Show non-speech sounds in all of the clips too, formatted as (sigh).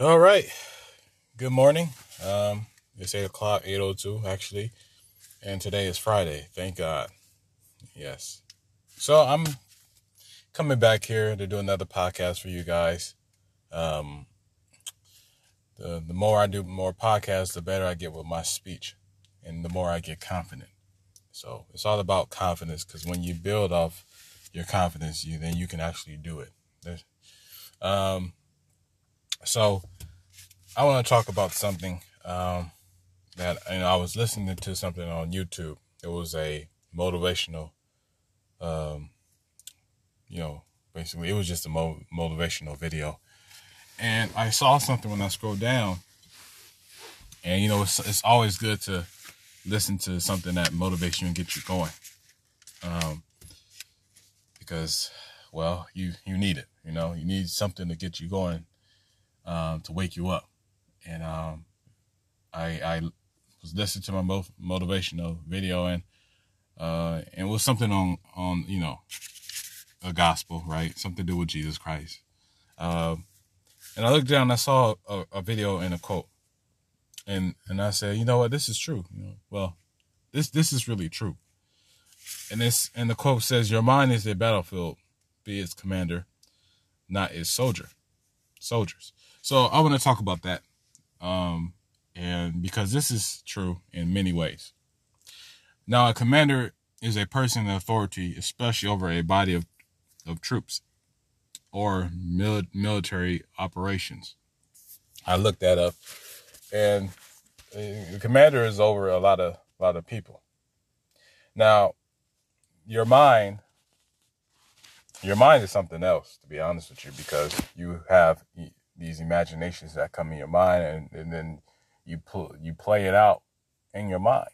All right. Good morning. Um, it's eight o'clock, eight o two actually, and today is Friday. Thank God. Yes. So I'm coming back here to do another podcast for you guys. Um, the the more I do more podcasts, the better I get with my speech, and the more I get confident. So it's all about confidence because when you build off your confidence, you then you can actually do it. There's, um, so I want to talk about something um, that you know, I was listening to something on YouTube. It was a motivational, um, you know, basically it was just a mo- motivational video, and I saw something when I scrolled down, and you know it's it's always good to listen to something that motivates you and gets you going, um, because well you you need it, you know, you need something to get you going, um, to wake you up and um, I I was listening to my motivational video and uh, and it was something on on you know a gospel right something to do with Jesus Christ. Uh, and I looked down and I saw a, a, video and a quote, and and I said, you know what, this is true. You know, well, this this is really true. And this and the quote says, "Your mind is a battlefield, be its commander, not its soldier, soldiers." So I want to talk about that um, and because this is true in many ways. Now, a commander is a person in authority, especially over a body of, of troops or mil- military operations. I looked that up, and the commander is over a lot of a lot of people. Now, your mind, your mind is something else, to be honest with you, because you have these imaginations that come in your mind and, and then you pull you play it out in your mind.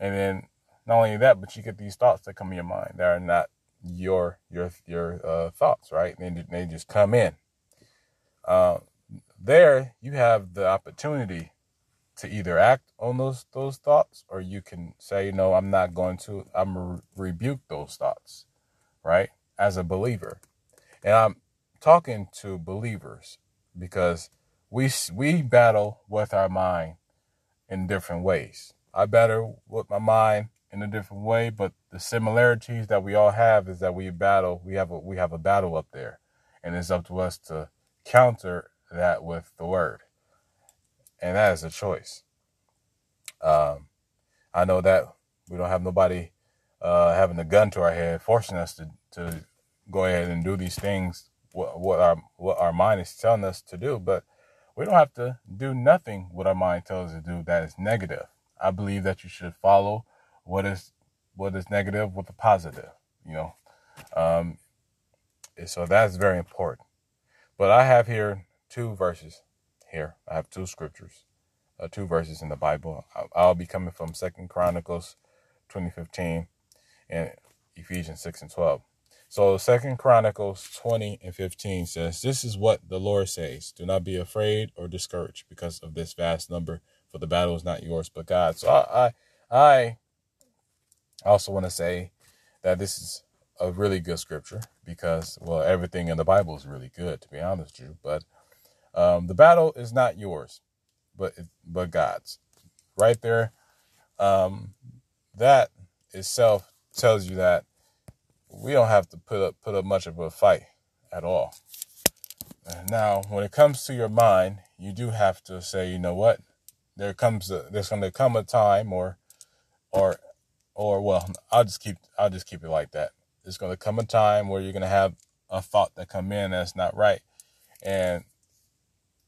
And then not only that but you get these thoughts that come in your mind that are not your your your uh, thoughts right? They, they just come in. Uh, there you have the opportunity to either act on those those thoughts or you can say no i'm not going to i'm re- rebuke those thoughts right? As a believer. And i'm talking to believers because we we battle with our mind in different ways. I battle with my mind in a different way, but the similarities that we all have is that we battle. We have a we have a battle up there, and it's up to us to counter that with the word, and that is a choice. Um, I know that we don't have nobody uh, having a gun to our head forcing us to to go ahead and do these things what, what our what our mind is telling us to do, but we don't have to do nothing what our mind tells us to do that is negative. I believe that you should follow what is what is negative with the positive, you know. Um, so that's very important. But I have here two verses here. I have two scriptures, uh, two verses in the Bible. I'll be coming from Second Chronicles 2015 and Ephesians 6 and 12. So Second Chronicles 20 and 15 says, This is what the Lord says. Do not be afraid or discouraged because of this vast number, for the battle is not yours but God. So I I, I also want to say that this is a really good scripture because well everything in the Bible is really good to be honest with you. But um, the battle is not yours, but but God's. Right there, um, that itself tells you that we don't have to put up put up much of a fight at all. Now, when it comes to your mind, you do have to say, you know what? There comes a, there's going to come a time, or or or well, I'll just keep I'll just keep it like that. There's going to come a time where you're going to have a thought that come in that's not right, and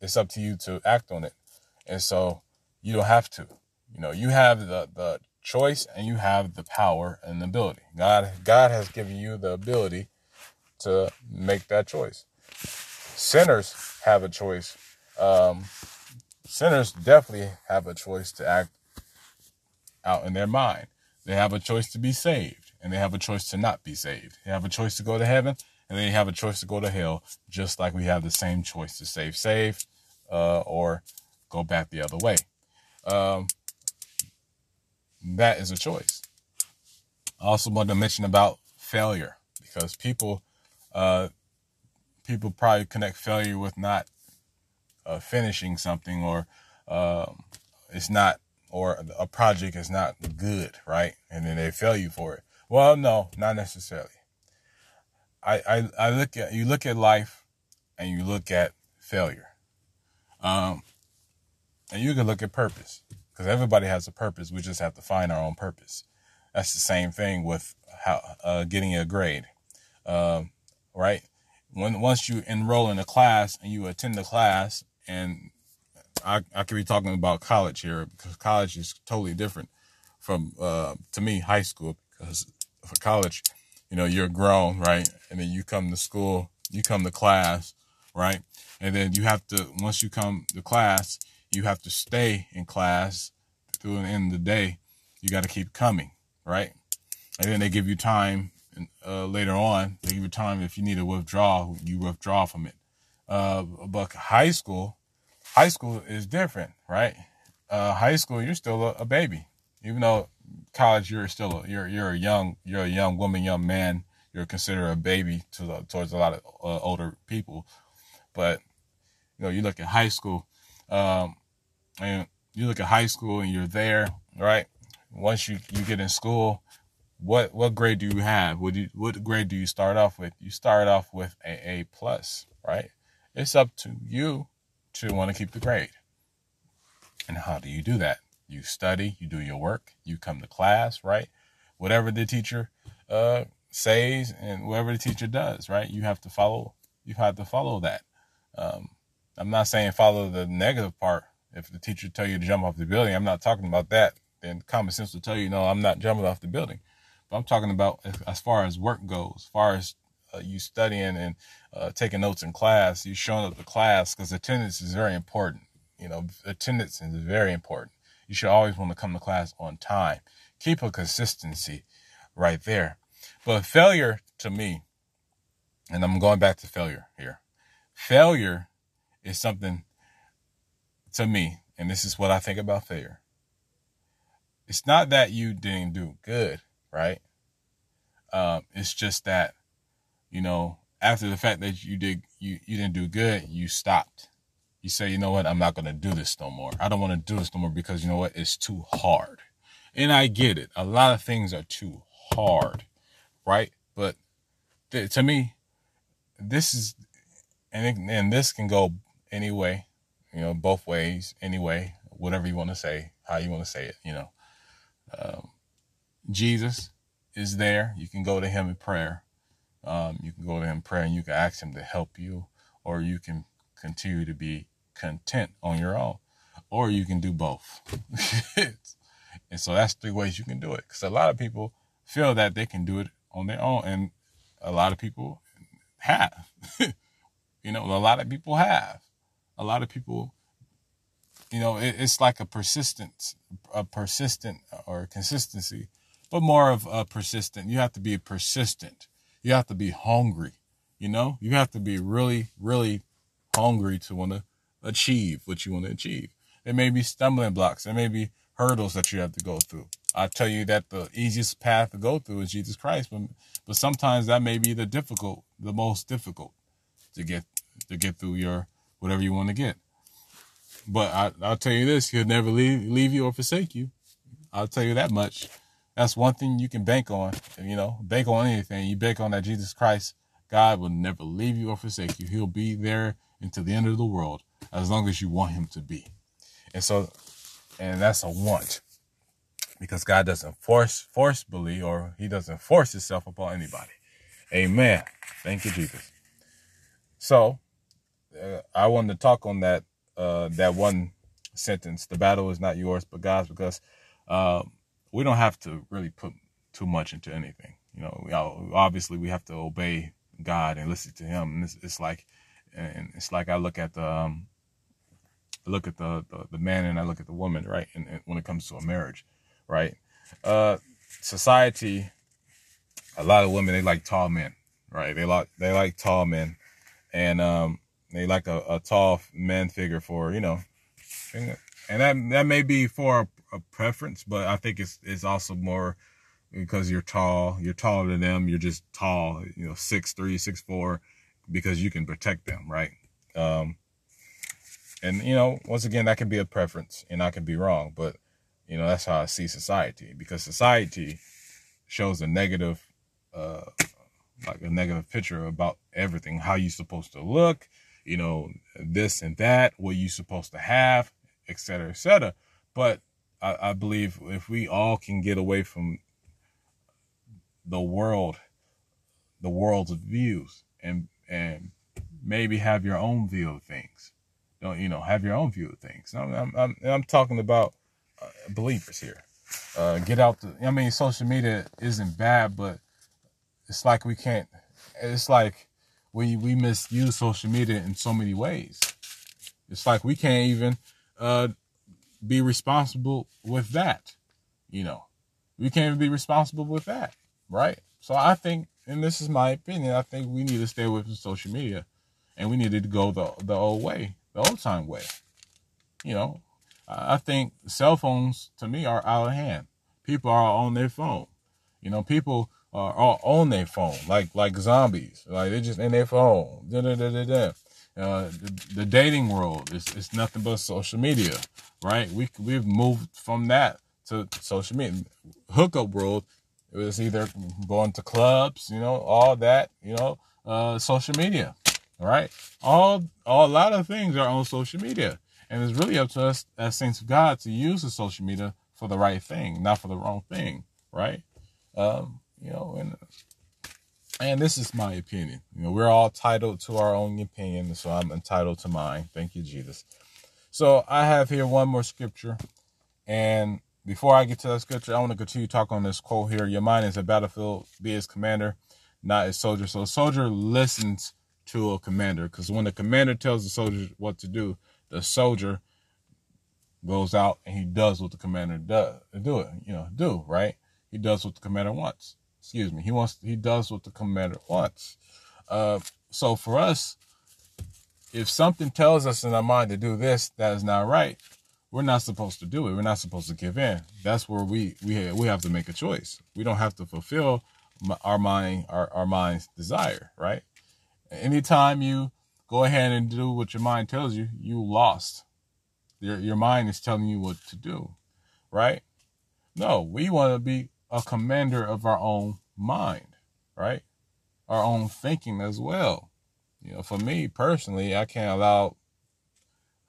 it's up to you to act on it. And so you don't have to. You know, you have the the choice and you have the power and the ability. God God has given you the ability to make that choice. Sinners have a choice. Um, sinners definitely have a choice to act out in their mind. They have a choice to be saved and they have a choice to not be saved. They have a choice to go to heaven and they have a choice to go to hell, just like we have the same choice to save, save, uh, or go back the other way. Um, that is a choice. I also want to mention about failure because people, uh, people probably connect failure with not uh, finishing something or um, it's not or a project is not good, right? And then they fail you for it. Well, no, not necessarily. I, I, I look at you look at life and you look at failure. Um, and you can look at purpose because everybody has a purpose. We just have to find our own purpose. That's the same thing with how uh, getting a grade, um, right? When once you enroll in a class and you attend the class, and I I could be talking about college here because college is totally different from uh, to me high school because for college, you know, you're grown, right? And then you come to school, you come to class, right? And then you have to once you come to class, you have to stay in class through the end of the day. You got to keep coming, right? And then they give you time uh, later on. They give you time if you need to withdraw, you withdraw from it. Uh, but high school, high school is different, right? Uh, high school, you're still a, a, baby, even though college, you're still a, you're you're a young you're a young woman, young man. You're considered a baby to towards a lot of uh, older people, but you know you look at high school, um, and you look at high school and you're there, right? Once you, you get in school, what what grade do you have? What you, what grade do you start off with? You start off with a A plus, right? It's up to you to want to keep the grade. And how do you do that? You study, you do your work, you come to class, right? Whatever the teacher uh, says and whatever the teacher does, right? You have to follow. You have to follow that. Um, I'm not saying follow the negative part if the teacher tell you to jump off the building, I'm not talking about that. Then common sense will tell you, no, I'm not jumping off the building. But I'm talking about as far as work goes, as far as uh, you studying and uh, taking notes in class, you showing up to class because attendance is very important. You know, attendance is very important. You should always want to come to class on time. Keep a consistency right there. But failure to me, and I'm going back to failure here. Failure is something to me, and this is what I think about failure. It's not that you didn't do good, right? Um, it's just that, you know, after the fact that you did, you, you didn't do good, you stopped. You say, you know what? I'm not going to do this no more. I don't want to do this no more because you know what? It's too hard. And I get it. A lot of things are too hard, right? But th- to me, this is, and, it, and this can go any way you know, both ways anyway, whatever you want to say, how you want to say it, you know. Um, Jesus is there. You can go to him in prayer. Um, you can go to him in prayer and you can ask him to help you, or you can continue to be content on your own, or you can do both. (laughs) and so that's three ways you can do it. Because a lot of people feel that they can do it on their own, and a lot of people have. (laughs) you know, a lot of people have a lot of people, you know, it, it's like a persistence a persistent or consistency, but more of a persistent. You have to be persistent. You have to be hungry. You know, you have to be really, really hungry to want to achieve what you want to achieve. There may be stumbling blocks. There may be hurdles that you have to go through. I tell you that the easiest path to go through is Jesus Christ, but but sometimes that may be the difficult, the most difficult to get to get through your whatever you want to get. But I, I'll tell you this, he'll never leave, leave you or forsake you. I'll tell you that much. That's one thing you can bank on. You know, bank on anything. You bank on that Jesus Christ, God will never leave you or forsake you. He'll be there until the end of the world, as long as you want him to be. And so, and that's a want. Because God doesn't force, forcibly, or he doesn't force himself upon anybody. Amen. Thank you, Jesus. So, I wanted to talk on that uh, that one sentence. The battle is not yours, but God's, because uh, we don't have to really put too much into anything. You know, obviously we have to obey God and listen to Him. And it's, it's like, and it's like I look at the, um, I look at the, the, the man and I look at the woman, right? And, and when it comes to a marriage, right? Uh, society, a lot of women they like tall men, right? They like they like tall men, and um, they like a, a tall man figure for you know, and that that may be for a, a preference, but I think it's it's also more because you're tall, you're taller than them, you're just tall, you know, six three, six four, because you can protect them, right? Um, And you know, once again, that could be a preference, and I could be wrong, but you know, that's how I see society because society shows a negative, uh, like a negative picture about everything, how you're supposed to look, you know, this and that, what you're supposed to have, etc., etc. But I, I believe if we all can get away from the world, the world's views, and and maybe have your own view of things. Don't you know? Have your own view of things. I'm I'm I'm, I'm talking about uh, believers here. Uh, get out the. I mean, social media isn't bad, but it's like we can't. It's like we we misuse social media in so many ways. It's like we can't even uh, be responsible with that. You know, we can't even be responsible with that, right? So I think, and this is my opinion, I think we need to stay away from social media, and we needed to go the the old way, the old time way. You know, I think cell phones to me are out of hand. People are on their phone. You know, people are, are on their phone like like zombies. Like they're just in their phone. Da, da, da, da, da. Uh, the, the dating world is it's nothing but social media, right? We we've moved from that to social media. Hookup world it was either going to clubs, you know, all that, you know, uh, social media, right? All, all, a lot of things are on social media. And it's really up to us as saints of God to use the social media for the right thing, not for the wrong thing, right? Um, you know, and and this is my opinion. You know, we're all titled to our own opinion, so I'm entitled to mine. Thank you, Jesus. So I have here one more scripture, and before I get to that scripture, I want to continue talk on this quote here. Your mind is a battlefield, be its commander, not its soldier. So a soldier listens to a commander because when the commander tells the soldier what to do, the soldier goes out and he does what the commander does do it, you know, do, right? He does what the commander wants. Excuse me. He wants he does what the commander wants. Uh, so for us, if something tells us in our mind to do this that is not right, we're not supposed to do it. We're not supposed to give in. That's where we we we have to make a choice. We don't have to fulfill our mind our, our mind's desire, right? Anytime you go ahead and do what your mind tells you, you lost. Your your mind is telling you what to do, right? No, we want to be a commander of our own mind, right? Our own thinking as well. You know, for me personally, I can't allow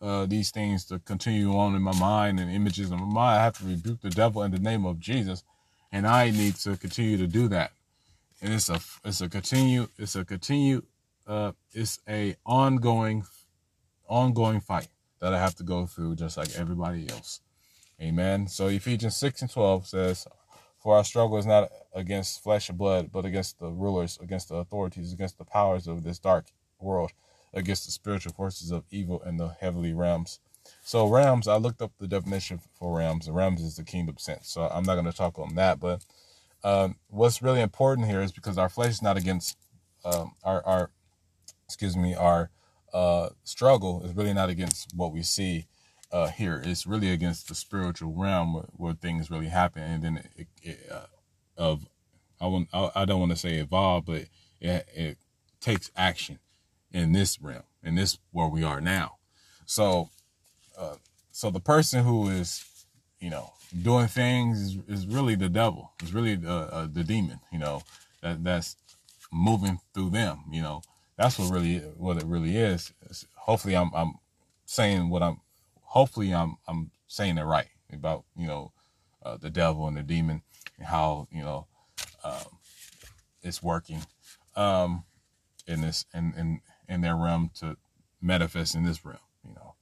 uh, these things to continue on in my mind and images in my mind. I have to rebuke the devil in the name of Jesus, and I need to continue to do that. And it's a it's a continue it's a continue uh, it's a ongoing ongoing fight that I have to go through just like everybody else. Amen. So Ephesians six and twelve says, "For our struggle is not against flesh and blood, but against the rulers, against the authorities, against the powers of this dark world." against the spiritual forces of evil in the heavenly realms. So realms, I looked up the definition for realms. And realms is the kingdom sense. So I'm not going to talk on that. But um, what's really important here is because our flesh is not against um, our, our, excuse me, our uh, struggle is really not against what we see uh, here. It's really against the spiritual realm where, where things really happen. And then it, it uh, of, I, want, I, I don't want to say evolve, but it, it takes action in this realm, in this where we are now. So, uh, so the person who is, you know, doing things is, is really the devil. It's really the, uh, the demon, you know, that that's moving through them. You know, that's what really what it really is. Hopefully, I'm I'm saying what I'm. Hopefully, I'm I'm saying it right about you know uh, the devil and the demon and how you know um, it's working um, in this and and in their realm to manifest in this realm, you know,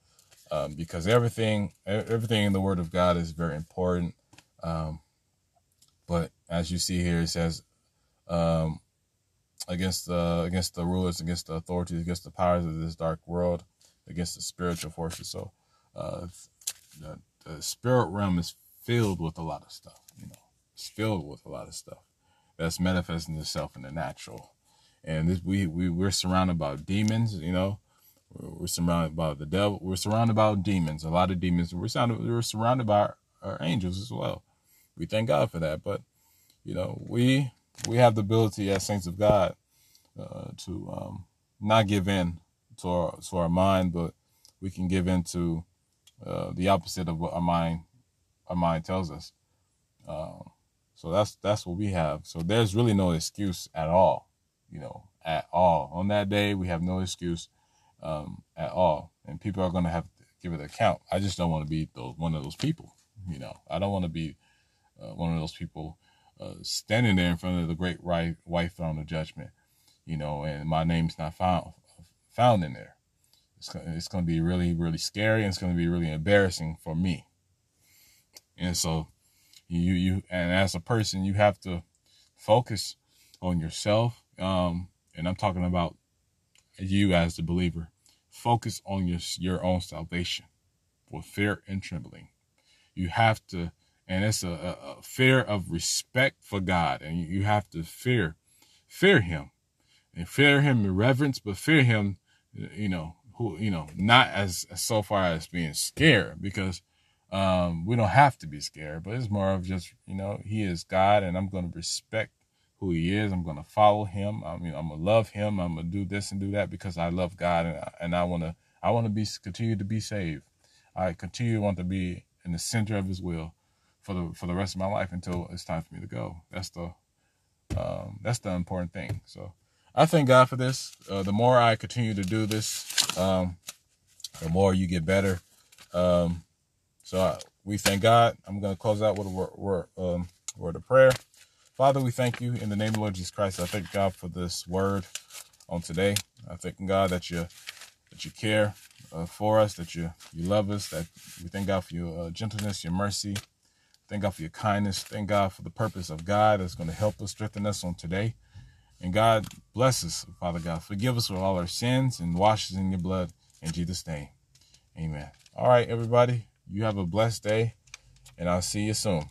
um, because everything, everything in the Word of God is very important. Um, but as you see here, it says, um, against the against the rulers, against the authorities, against the powers of this dark world, against the spiritual forces. So, uh, the, the spirit realm is filled with a lot of stuff. You know, it's filled with a lot of stuff that's manifesting itself in the natural and this, we we we're surrounded by demons. You know, we're, surrounded by the devil. We're surrounded by demons. A lot of demons. We're surrounded. We're surrounded by our, our angels as well. We thank God for that. But you know, we we have the ability as saints of God uh, to um, not give in to our to our mind, but we can give into uh, the opposite of what our mind our mind tells us. Um, so that's that's what we have. So there's really no excuse at all, you know, at all. On that day, we have no excuse um, at all, and people are going to have to give it an account. I just don't want to be those, one of those people. You know, I don't want to be uh, one of those people uh, standing there in front of the great right white throne of judgment. You know, and my name's not found found in there. It's it's going to be really really scary, and it's going to be really embarrassing for me. And so you you and as a person you have to focus on yourself um and i'm talking about you as the believer. Focus on your your own salvation with fear and trembling. You have to and it's a, a, fear of respect for god and you, you have to fear fear him. And fear him in reverence but fear him you know who you know not as, so far as being scared because um, we don't have to be scared, but it's more of just, you know, he is God and I'm going to respect who he is. I'm going to follow him. I mean, I'm going to love him. I'm going to do this and do that because I love God and I, and I want to, I want to be, continue to be saved. I continue to want to be in the center of his will for the, for the rest of my life until it's time for me to go. That's the, um, that's the important thing. So I thank God for this. Uh, the more I continue to do this, um, the more you get better. Um, so uh, we thank God. I'm going to close out with a word, word, um, word of prayer. Father, we thank you in the name of Lord Jesus Christ. I thank God for this word on today. I thank God that you that you care uh, for us, that you you love us. That we thank God for your uh, gentleness, your mercy. Thank God for your kindness. Thank God for the purpose of God that's going to help us, strengthen us on today. And God bless us, Father God. Forgive us for all our sins and wash us in your blood. In Jesus' name, amen. All right, everybody. You have a blessed day, and I'll see you soon.